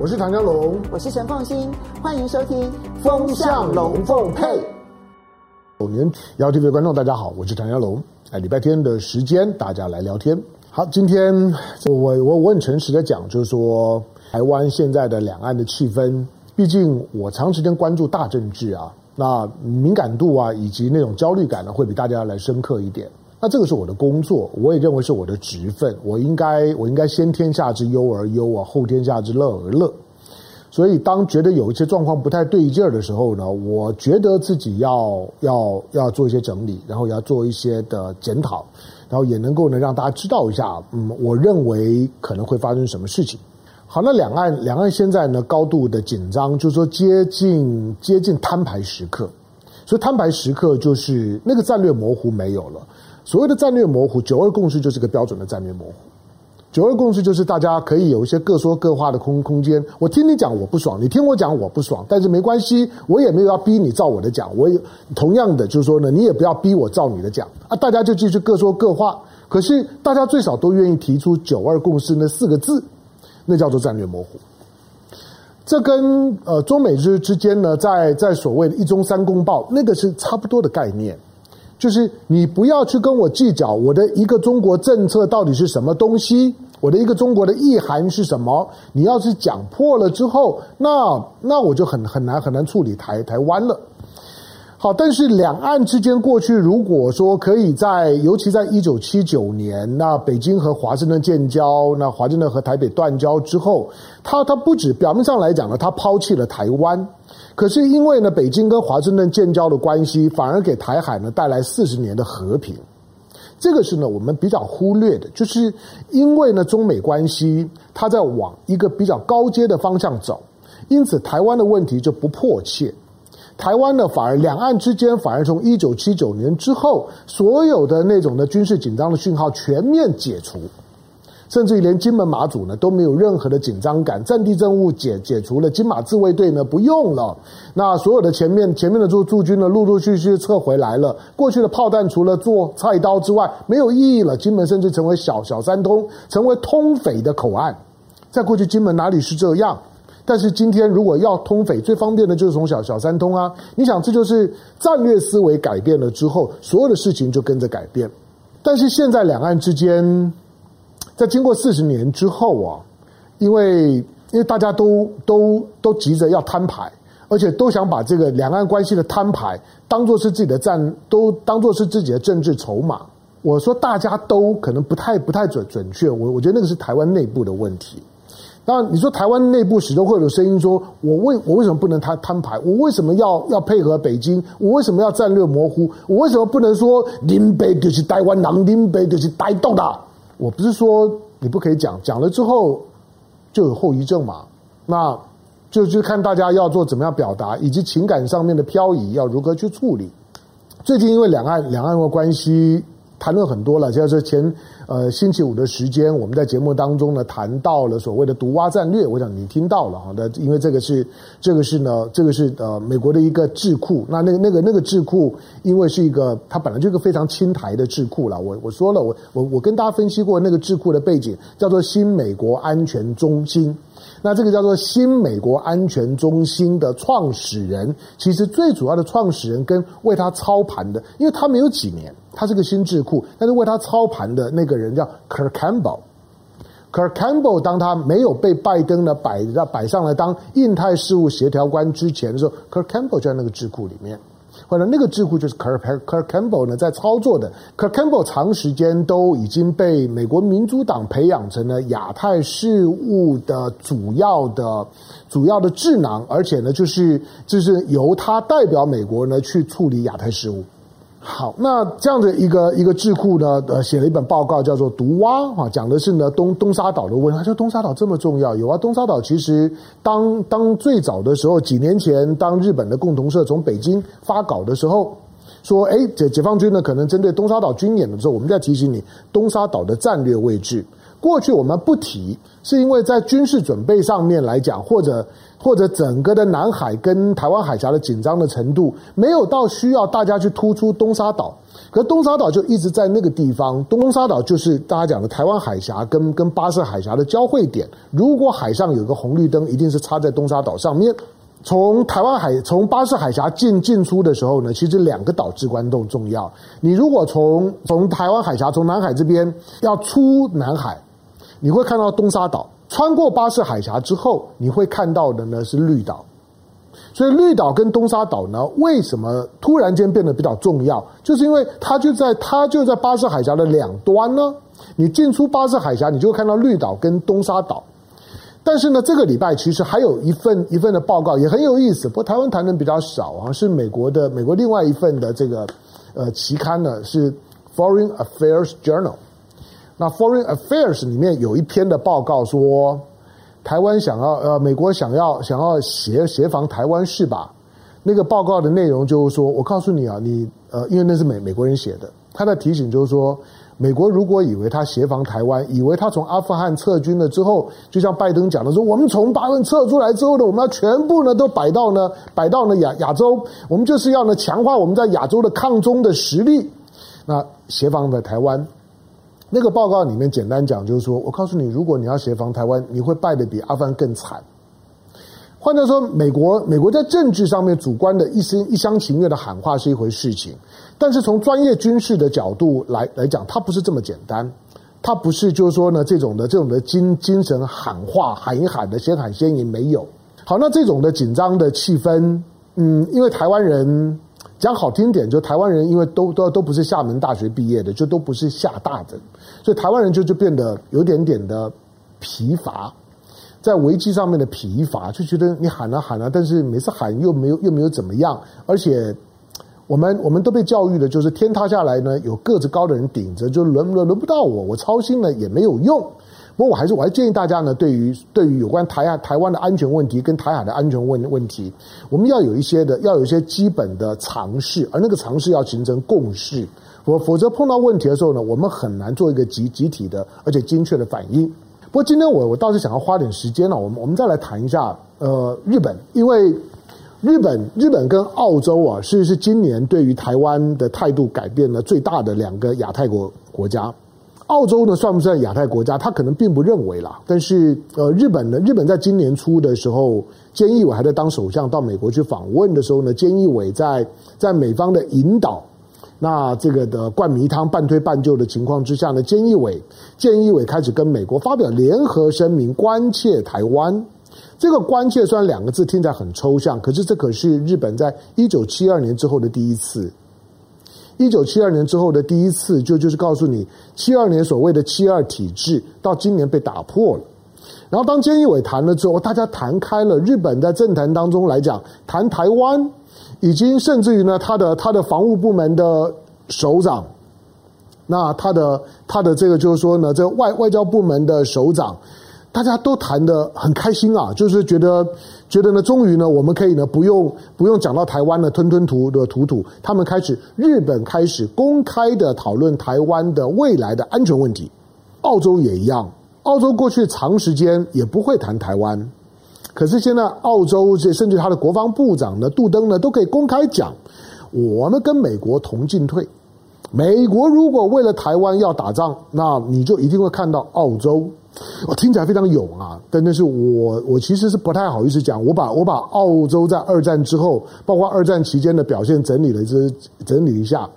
我是唐湘龙，我是陈凤新，欢迎收听《风向龙凤配》。九年幺 TV 的观众，大家好，我是唐湘龙。哎，礼拜天的时间，大家来聊天。好，今天我我我很诚实的讲，就是说台湾现在的两岸的气氛，毕竟我长时间关注大政治啊，那敏感度啊，以及那种焦虑感呢，会比大家来深刻一点。那这个是我的工作，我也认为是我的职分，我应该我应该先天下之忧而忧啊，后天下之乐而乐。所以当觉得有一些状况不太对劲儿的时候呢，我觉得自己要要要做一些整理，然后要做一些的检讨，然后也能够呢让大家知道一下，嗯，我认为可能会发生什么事情。好，那两岸两岸现在呢高度的紧张，就是说接近接近摊牌时刻，所以摊牌时刻就是那个战略模糊没有了。所谓的战略模糊，九二共识就是个标准的战略模糊。九二共识就是大家可以有一些各说各话的空空间。我听你讲我不爽，你听我讲我不爽，但是没关系，我也没有要逼你照我的讲。我也同样的就是说呢，你也不要逼我照你的讲啊。大家就继续各说各话。可是大家最少都愿意提出九二共识那四个字，那叫做战略模糊。这跟呃中美日之间呢，在在所谓的一中三公报那个是差不多的概念。就是你不要去跟我计较我的一个中国政策到底是什么东西，我的一个中国的意涵是什么？你要是讲破了之后，那那我就很很难很难处理台台湾了。好，但是两岸之间过去如果说可以在，尤其在一九七九年，那北京和华盛顿建交，那华盛顿和台北断交之后，他他不止表面上来讲呢，他抛弃了台湾，可是因为呢，北京跟华盛顿建交的关系，反而给台海呢带来四十年的和平。这个是呢我们比较忽略的，就是因为呢中美关系它在往一个比较高阶的方向走，因此台湾的问题就不迫切。台湾呢，反而两岸之间反而从一九七九年之后，所有的那种的军事紧张的讯号全面解除，甚至于连金门马祖呢都没有任何的紧张感，战地政务解解除了，金马自卫队呢不用了，那所有的前面前面的驻驻军呢陆陆续续撤回来了，过去的炮弹除了做菜刀之外没有意义了，金门甚至成为小小三通，成为通匪的口岸，在过去金门哪里是这样？但是今天如果要通匪，最方便的就是从小小三通啊！你想，这就是战略思维改变了之后，所有的事情就跟着改变。但是现在两岸之间，在经过四十年之后啊，因为因为大家都都都急着要摊牌，而且都想把这个两岸关系的摊牌当做是自己的战，都当做是自己的政治筹码。我说大家都可能不太不太准准确，我我觉得那个是台湾内部的问题。那你说台湾内部始终会有声音说，我为我为什么不能摊摊牌？我为什么要要配合北京？我为什么要战略模糊？我为什么不能说林北就是台湾人，林北就是台独的？我不是说你不可以讲，讲了之后就有后遗症嘛？那就就看大家要做怎么样表达，以及情感上面的漂移要如何去处理。最近因为两岸两岸的关系。谈论很多了，就是前呃星期五的时间，我们在节目当中呢谈到了所谓的毒蛙战略，我想你听到了哈，那因为这个是这个是呢，这个是呃美国的一个智库，那那个那个那个智库，因为是一个它本来就是个非常亲台的智库了，我我说了，我我我跟大家分析过那个智库的背景，叫做新美国安全中心。那这个叫做新美国安全中心的创始人，其实最主要的创始人跟为他操盘的，因为他没有几年，他是个新智库，但是为他操盘的那个人叫 Kirk Campbell。Kirk Campbell 当他没有被拜登呢摆摆上来当印太事务协调官之前的时候，Kirk Campbell 就在那个智库里面。或者那个智库就是 Kirk Campbell 呢在操作的 Kirk Campbell 长时间都已经被美国民主党培养成了亚太事务的主要的主要的智囊，而且呢就是就是由他代表美国呢去处理亚太事务。好，那这样的一个一个智库呢，呃，写了一本报告，叫做《毒蛙》啊，讲的是呢东东沙岛的问题。他说东沙岛这么重要，有啊，东沙岛其实当当最早的时候，几年前，当日本的共同社从北京发稿的时候，说，哎，解解放军呢可能针对东沙岛军演的时候，我们就要提醒你东沙岛的战略位置。过去我们不提，是因为在军事准备上面来讲，或者或者整个的南海跟台湾海峡的紧张的程度，没有到需要大家去突出东沙岛。可东沙岛就一直在那个地方，东沙岛就是大家讲的台湾海峡跟跟巴士海峡的交汇点。如果海上有个红绿灯，一定是插在东沙岛上面。从台湾海从巴士海峡进进出的时候呢，其实两个岛至关重重要。你如果从从台湾海峡从南海这边要出南海，你会看到东沙岛。穿过巴士海峡之后，你会看到的呢是绿岛。所以绿岛跟东沙岛呢，为什么突然间变得比较重要？就是因为它就在它就在巴士海峡的两端呢。你进出巴士海峡，你就会看到绿岛跟东沙岛。但是呢，这个礼拜其实还有一份一份的报告也很有意思，不过台湾谈的比较少啊，是美国的美国另外一份的这个呃期刊呢，是 Foreign Affairs Journal。那 Foreign Affairs 里面有一篇的报告说。台湾想要呃，美国想要想要协协防台湾是吧？那个报告的内容就是说，我告诉你啊，你呃，因为那是美美国人写的，他的提醒就是说，美国如果以为他协防台湾，以为他从阿富汗撤军了之后，就像拜登讲的说，我们从巴文撤出来之后呢，我们要全部呢都摆到呢摆到呢亚亚洲，我们就是要呢强化我们在亚洲的抗中的实力，那协防的台湾。那个报告里面简单讲，就是说我告诉你，如果你要协防台湾，你会败得比阿富汗更惨。换句话说，美国美国在政治上面主观的一心一厢情愿的喊话是一回事情，但是从专业军事的角度来来讲，它不是这么简单，它不是就是说呢这种的这种的精精神喊话喊一喊的先喊先赢没有。好，那这种的紧张的气氛，嗯，因为台湾人。讲好听点，就台湾人因为都都都不是厦门大学毕业的，就都不是厦大的，所以台湾人就就变得有点点的疲乏，在危机上面的疲乏，就觉得你喊啊喊啊，但是每次喊又没有又没有怎么样，而且我们我们都被教育的就是天塌下来呢，有个子高的人顶着，就轮轮轮不到我，我操心了也没有用。不过我还是我还建议大家呢，对于对于有关台海台湾的安全问题跟台海的安全问问题，我们要有一些的要有一些基本的尝试，而那个尝试要形成共识，否否则碰到问题的时候呢，我们很难做一个集集体的而且精确的反应。不过今天我我倒是想要花点时间呢，我们我们再来谈一下呃日本，因为日本日本跟澳洲啊是是今年对于台湾的态度改变了最大的两个亚太国国家。澳洲呢，算不算亚太国家？他可能并不认为啦。但是，呃，日本呢？日本在今年初的时候，菅义伟还在当首相到美国去访问的时候呢，菅义伟在在美方的引导，那这个的灌迷汤、半推半就的情况之下呢，菅义伟菅义伟开始跟美国发表联合声明，关切台湾。这个关切虽然两个字听起来很抽象，可是这可是日本在一九七二年之后的第一次。一九七二年之后的第一次，就就是告诉你，七二年所谓的七二体制，到今年被打破了。然后当菅义伟谈了之后，大家谈开了。日本在政坛当中来讲，谈台湾，已经甚至于呢，他的他的防务部门的首长，那他的他的这个就是说呢，这外外交部门的首长。大家都谈得很开心啊，就是觉得觉得呢，终于呢，我们可以呢，不用不用讲到台湾的吞吞吐的吐吐，他们开始日本开始公开的讨论台湾的未来的安全问题，澳洲也一样，澳洲过去长时间也不会谈台湾，可是现在澳洲这甚至他的国防部长呢，杜登呢，都可以公开讲，我们跟美国同进退，美国如果为了台湾要打仗，那你就一定会看到澳洲。我听起来非常勇啊，但但是我我其实是不太好意思讲。我把我把澳洲在二战之后，包括二战期间的表现整理了这整理一下，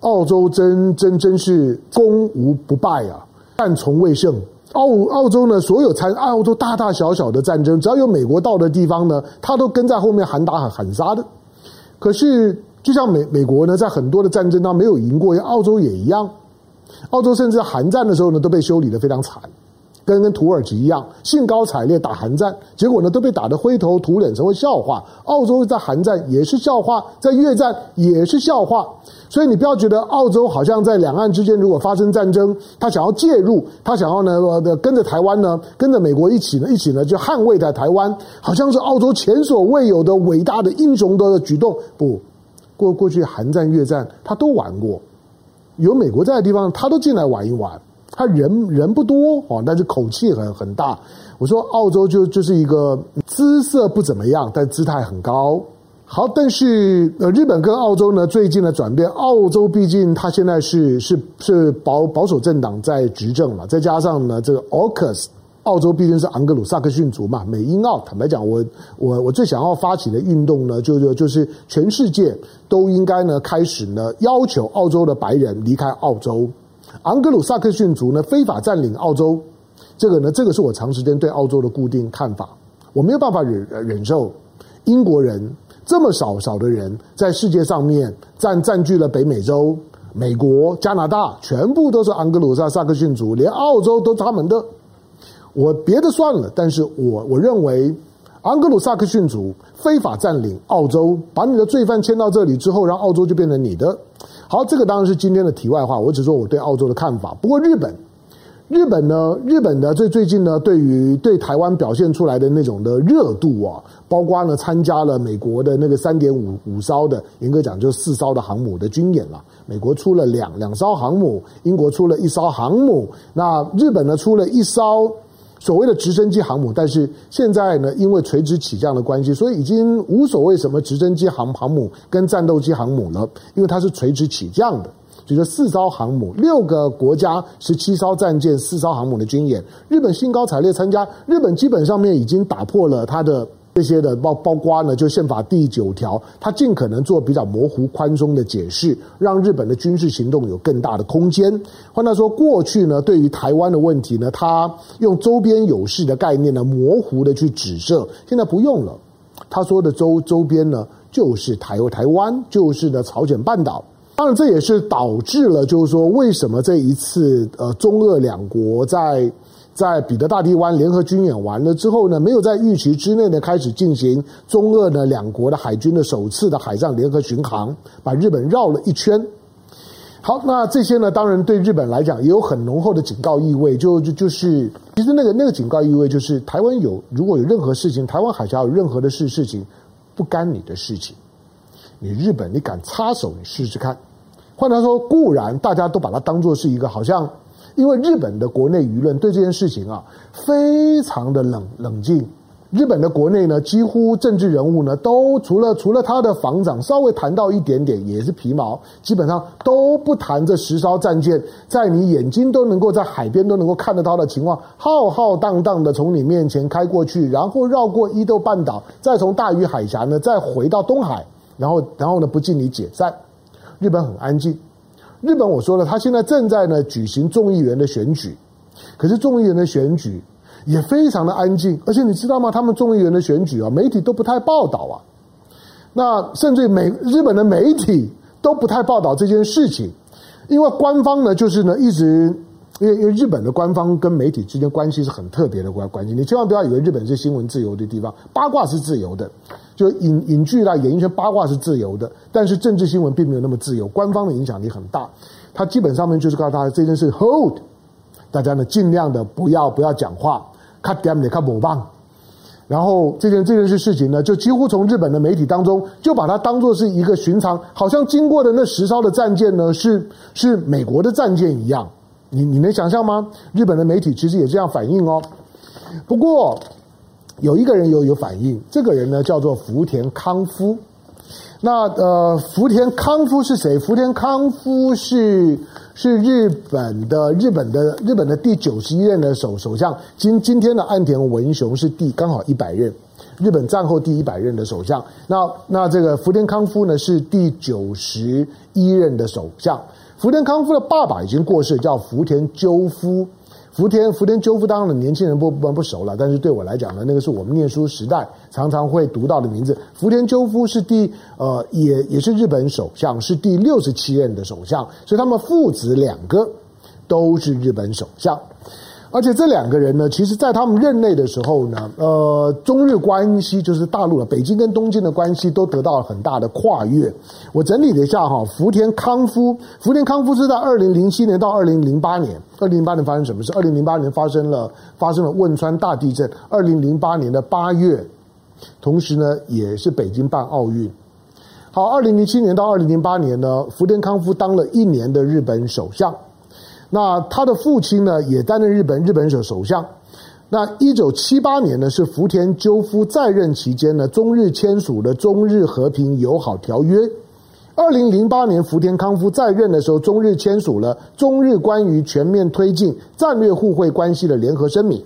澳洲真真真是攻无不败啊，战从未胜。澳澳洲呢，所有参澳洲大大小小的战争，只要有美国到的地方呢，他都跟在后面喊打喊喊杀的。可是就像美美国呢，在很多的战争当中没有赢过，澳洲也一样。澳洲甚至韩战的时候呢，都被修理的非常惨。跟跟土耳其一样，兴高采烈打韩战，结果呢都被打得灰头土脸，成为笑话。澳洲在韩战也是笑话，在越战也是笑话。所以你不要觉得澳洲好像在两岸之间如果发生战争，他想要介入，他想要呢跟着台湾呢，跟着美国一起呢，一起呢就捍卫在台湾，好像是澳洲前所未有的伟大的英雄的举动。不，过过去韩战、越战他都玩过，有美国在的地方，他都进来玩一玩。他人人不多哦，但是口气很很大。我说澳洲就就是一个姿色不怎么样，但姿态很高。好，但是呃，日本跟澳洲呢最近的转变，澳洲毕竟它现在是是是保保守政党在执政嘛，再加上呢这个 AUKUS，澳洲毕竟是昂格鲁萨克逊族嘛，美英澳，坦白讲，我我我最想要发起的运动呢，就就就是全世界都应该呢开始呢要求澳洲的白人离开澳洲，昂格鲁萨克逊族呢非法占领澳洲，这个呢这个是我长时间对澳洲的固定看法，我没有办法忍忍受英国人。这么少少的人在世界上面占占据了北美洲、美国、加拿大，全部都是昂格鲁萨萨克逊族，连澳洲都他们的。我别的算了，但是我我认为昂格鲁萨克逊族非法占领澳洲，把你的罪犯迁到这里之后，让澳洲就变成你的。好，这个当然是今天的题外话，我只说我对澳洲的看法。不过日本。日本呢？日本的最最近呢，对于对台湾表现出来的那种的热度啊，包括呢参加了美国的那个三点五五艘的，严格讲就是四艘的航母的军演了。美国出了两两艘航母，英国出了一艘航母，那日本呢出了一艘所谓的直升机航母。但是现在呢，因为垂直起降的关系，所以已经无所谓什么直升机航航母跟战斗机航母了，因为它是垂直起降的。就是四艘航母，六个国家，十七艘战舰，四艘航母的军演，日本兴高采烈参加。日本基本上面已经打破了它的这些的包包括呢，就宪法第九条，它尽可能做比较模糊宽松的解释，让日本的军事行动有更大的空间。换句话说，过去呢，对于台湾的问题呢，它用周边有事的概念呢，模糊的去指涉，现在不用了。他说的周周边呢，就是台台湾，就是呢朝鲜半岛。当然，这也是导致了，就是说，为什么这一次，呃，中俄两国在在彼得大帝湾联合军演完了之后呢，没有在预期之内的开始进行中俄呢两国的海军的首次的海上联合巡航，把日本绕了一圈。好，那这些呢，当然对日本来讲也有很浓厚的警告意味，就就就是，其实那个那个警告意味就是，台湾有如果有任何事情，台湾海峡有任何的事事情，不干你的事情，你日本你敢插手，你试试看。换句话说，固然大家都把它当做是一个好像，因为日本的国内舆论对这件事情啊非常的冷冷静。日本的国内呢，几乎政治人物呢都除了除了他的防长稍微谈到一点点，也是皮毛，基本上都不谈这十艘战舰在你眼睛都能够在海边都能够看得到的情况，浩浩荡荡的从你面前开过去，然后绕过伊豆半岛，再从大隅海峡呢再回到东海，然后然后呢不进你解散。日本很安静。日本我说了，他现在正在呢举行众议员的选举，可是众议员的选举也非常的安静。而且你知道吗？他们众议员的选举啊，媒体都不太报道啊。那甚至美日本的媒体都不太报道这件事情，因为官方呢就是呢一直。因为因为日本的官方跟媒体之间关系是很特别的关关系，你千万不要以为日本是新闻自由的地方，八卦是自由的，就影影剧啦、演艺圈八卦是自由的，但是政治新闻并没有那么自由，官方的影响力很大。他基本上面就是告诉大家这件事 hold，大家呢尽量的不要不要讲话，cut them 的 cut 某棒，然后这件这件事事情呢，就几乎从日本的媒体当中就把它当做是一个寻常，好像经过的那十艘的战舰呢是是美国的战舰一样。你你能想象吗？日本的媒体其实也这样反应哦。不过有一个人有有反应，这个人呢叫做福田康夫。那呃，福田康夫是谁？福田康夫是是日本的日本的日本的第九十一任的首首相。今今天的岸田文雄是第刚好一百任，日本战后第一百任的首相。那那这个福田康夫呢是第九十一任的首相。福田康夫的爸爸已经过世，叫福田赳夫。福田福田赳夫当然年轻人不不不熟了，但是对我来讲呢，那个是我们念书时代常常会读到的名字。福田赳夫是第呃也也是日本首相，是第六十七任的首相，所以他们父子两个都是日本首相。而且这两个人呢，其实在他们任内的时候呢，呃，中日关系就是大陆的北京跟东京的关系都得到了很大的跨越。我整理了一下哈，福田康夫，福田康夫是在二零零七年到二零零八年，二零零八年发生什么事？二零零八年发生了发生了汶川大地震。二零零八年的八月，同时呢也是北京办奥运。好，二零零七年到二零零八年呢，福田康夫当了一年的日本首相。那他的父亲呢，也担任日本日本省首相。那一九七八年呢，是福田赳夫在任期间呢，中日签署了中日和平友好条约。二零零八年，福田康夫在任的时候，中日签署了中日关于全面推进战略互惠关系的联合声明。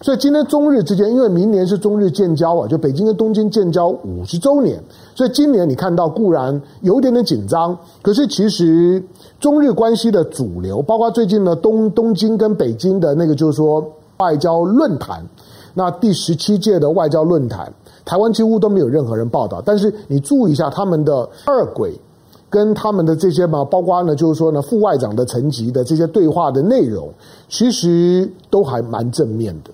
所以今天中日之间，因为明年是中日建交啊，就北京跟东京建交五十周年，所以今年你看到固然有点点紧张，可是其实中日关系的主流，包括最近呢东 东京跟北京的那个就是说外交论坛，那第十七届的外交论坛，台湾几乎都没有任何人报道，但是你注意一下他们的二轨跟他们的这些嘛，包括呢就是说呢副外长的层级的这些对话的内容，其实都还蛮正面的。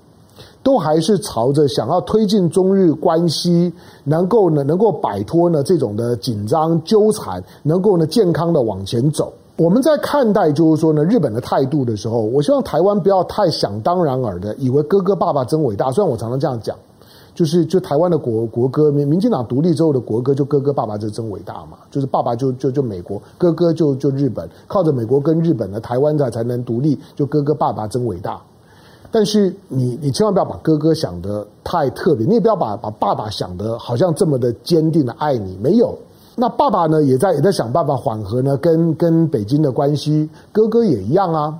都还是朝着想要推进中日关系，能够呢，能够摆脱呢这种的紧张纠缠，能够呢健康的往前走。我们在看待就是说呢日本的态度的时候，我希望台湾不要太想当然耳的以为哥哥爸爸真伟大。虽然我常常这样讲，就是就台湾的国国歌，民民进党独立之后的国歌就哥哥爸爸就真伟大嘛，就是爸爸就就就美国，哥哥就就日本，靠着美国跟日本的台湾才才能独立，就哥哥爸爸真伟大。但是你你千万不要把哥哥想得太特别，你也不要把把爸爸想得好像这么的坚定的爱你，没有。那爸爸呢也在也在想办法缓和呢跟跟北京的关系，哥哥也一样啊。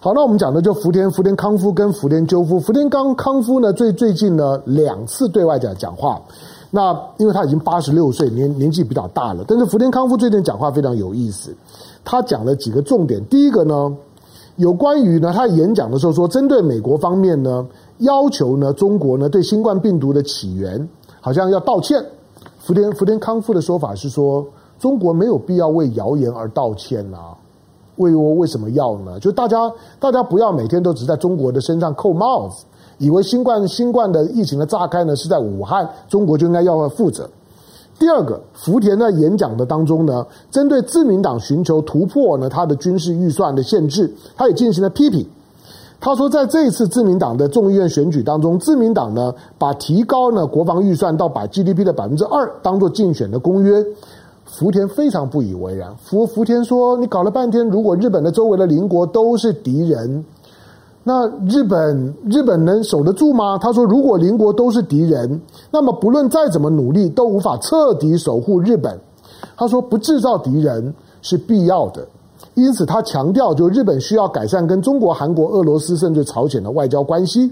好，那我们讲的就福田福田康夫跟福田赳夫，福田康康夫呢最最近呢两次对外讲讲话，那因为他已经八十六岁，年年纪比较大了，但是福田康夫最近讲话非常有意思，他讲了几个重点，第一个呢。有关于呢，他演讲的时候说，针对美国方面呢，要求呢，中国呢对新冠病毒的起源好像要道歉。福田福田康夫的说法是说，中国没有必要为谣言而道歉啊，为我为什么要呢？就大家大家不要每天都只在中国的身上扣帽子，以为新冠新冠的疫情的炸开呢是在武汉，中国就应该要负责。第二个，福田在演讲的当中呢，针对自民党寻求突破呢，他的军事预算的限制，他也进行了批评。他说，在这一次自民党的众议院选举当中，自民党呢把提高呢国防预算到把 GDP 的百分之二当做竞选的公约，福田非常不以为然。福福田说：“你搞了半天，如果日本的周围的邻国都是敌人。”那日本日本能守得住吗？他说，如果邻国都是敌人，那么不论再怎么努力，都无法彻底守护日本。他说，不制造敌人是必要的，因此他强调，就日本需要改善跟中国、韩国、俄罗斯甚至朝鲜的外交关系。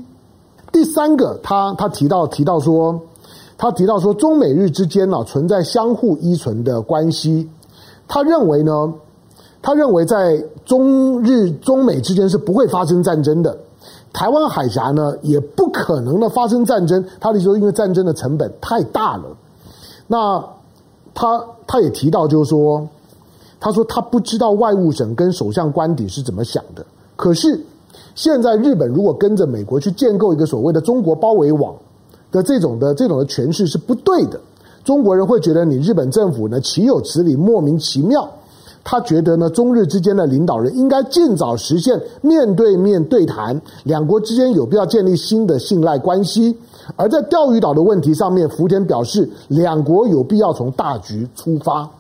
第三个，他他提到提到说，他提到说，中美日之间呢存在相互依存的关系。他认为呢。他认为，在中日、中美之间是不会发生战争的，台湾海峡呢也不可能的发生战争。他的意思说，因为战争的成本太大了。那他他也提到，就是说，他说他不知道外务省跟首相官邸是怎么想的。可是现在日本如果跟着美国去建构一个所谓的中国包围网的这种的这种的诠释是不对的。中国人会觉得你日本政府呢岂有此理，莫名其妙。他觉得呢，中日之间的领导人应该尽早实现面对面对谈，两国之间有必要建立新的信赖关系。而在钓鱼岛的问题上面，福田表示，两国有必要从大局出发。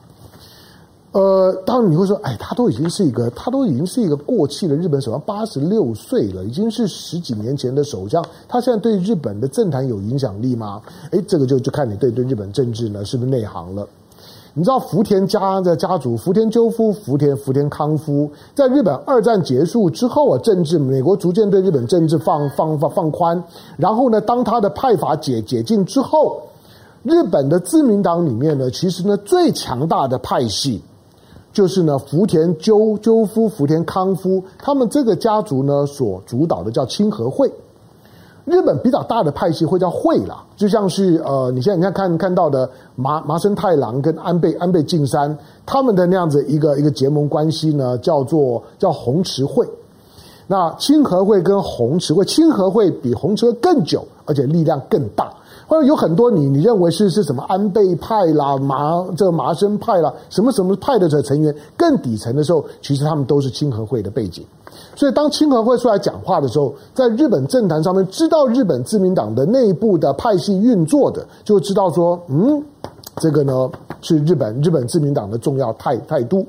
呃，当然你会说，哎，他都已经是一个，他都已经是一个过气的日本首相，八十六岁了，已经是十几年前的首相，他现在对日本的政坛有影响力吗？哎，这个就就看你对对日本政治呢是不是内行了。你知道福田家的家族，福田赳夫、福田福田康夫，在日本二战结束之后啊，政治美国逐渐对日本政治放放放放宽，然后呢，当他的派阀解解禁之后，日本的自民党里面呢，其实呢最强大的派系，就是呢福田赳赳夫、福田康夫，他们这个家族呢所主导的叫清和会。日本比较大的派系会叫会啦，就像是呃，你现在你看看看到的麻麻生太郎跟安倍安倍晋三他们的那样子一个一个结盟关系呢，叫做叫红池会。那清和会跟红池会，清和会比红池会更久，而且力量更大。或者有很多你你认为是是什么安倍派啦、麻这麻生派啦、什么什么派的这成员更底层的时候，其实他们都是清和会的背景。所以，当清和会出来讲话的时候，在日本政坛上面，知道日本自民党的内部的派系运作的，就知道说，嗯，这个呢是日本日本自民党的重要态态度。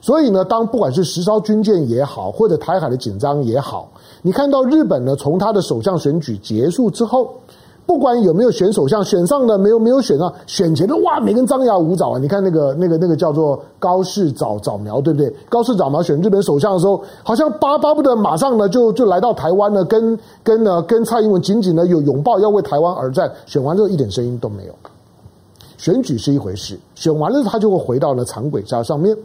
所以呢，当不管是实烧军舰也好，或者台海的紧张也好，你看到日本呢，从他的首相选举结束之后。不管有没有选首相，选上的没有没有选上，选前的哇，每个人张牙舞爪啊！你看那个那个那个叫做高市早早苗，对不对？高市早苗选日本首相的时候，好像巴巴不得马上呢就就来到台湾呢，跟跟呢跟蔡英文紧紧的有拥抱，要为台湾而战。选完之后一点声音都没有。选举是一回事，选完了他就会回到了长轨道上面。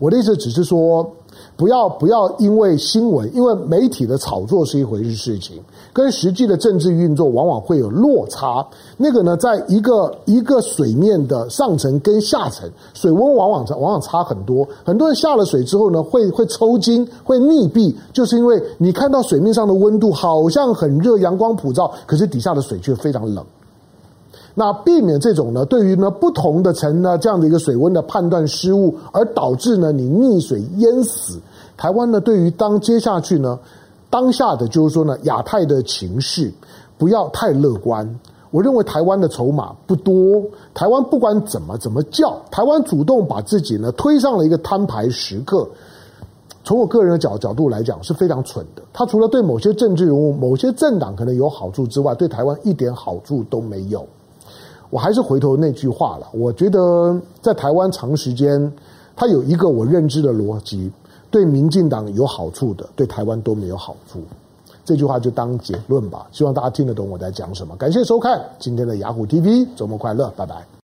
我的意思只是说。不要不要因为新闻，因为媒体的炒作是一回事事情，跟实际的政治运作往往会有落差。那个呢，在一个一个水面的上层跟下层，水温往往往往差很多。很多人下了水之后呢，会会抽筋，会溺毙，就是因为你看到水面上的温度好像很热，阳光普照，可是底下的水却非常冷。那避免这种呢，对于呢不同的层呢这样的一个水温的判断失误，而导致呢你溺水淹死。台湾呢对于当接下去呢当下的就是说呢亚太的情势不要太乐观。我认为台湾的筹码不多，台湾不管怎么怎么叫，台湾主动把自己呢推上了一个摊牌时刻。从我个人的角角度来讲是非常蠢的。他除了对某些政治人物、某些政党可能有好处之外，对台湾一点好处都没有。我还是回头那句话了，我觉得在台湾长时间，它有一个我认知的逻辑，对民进党有好处的，对台湾都没有好处。这句话就当结论吧，希望大家听得懂我在讲什么。感谢收看今天的雅虎 TV，周末快乐，拜拜。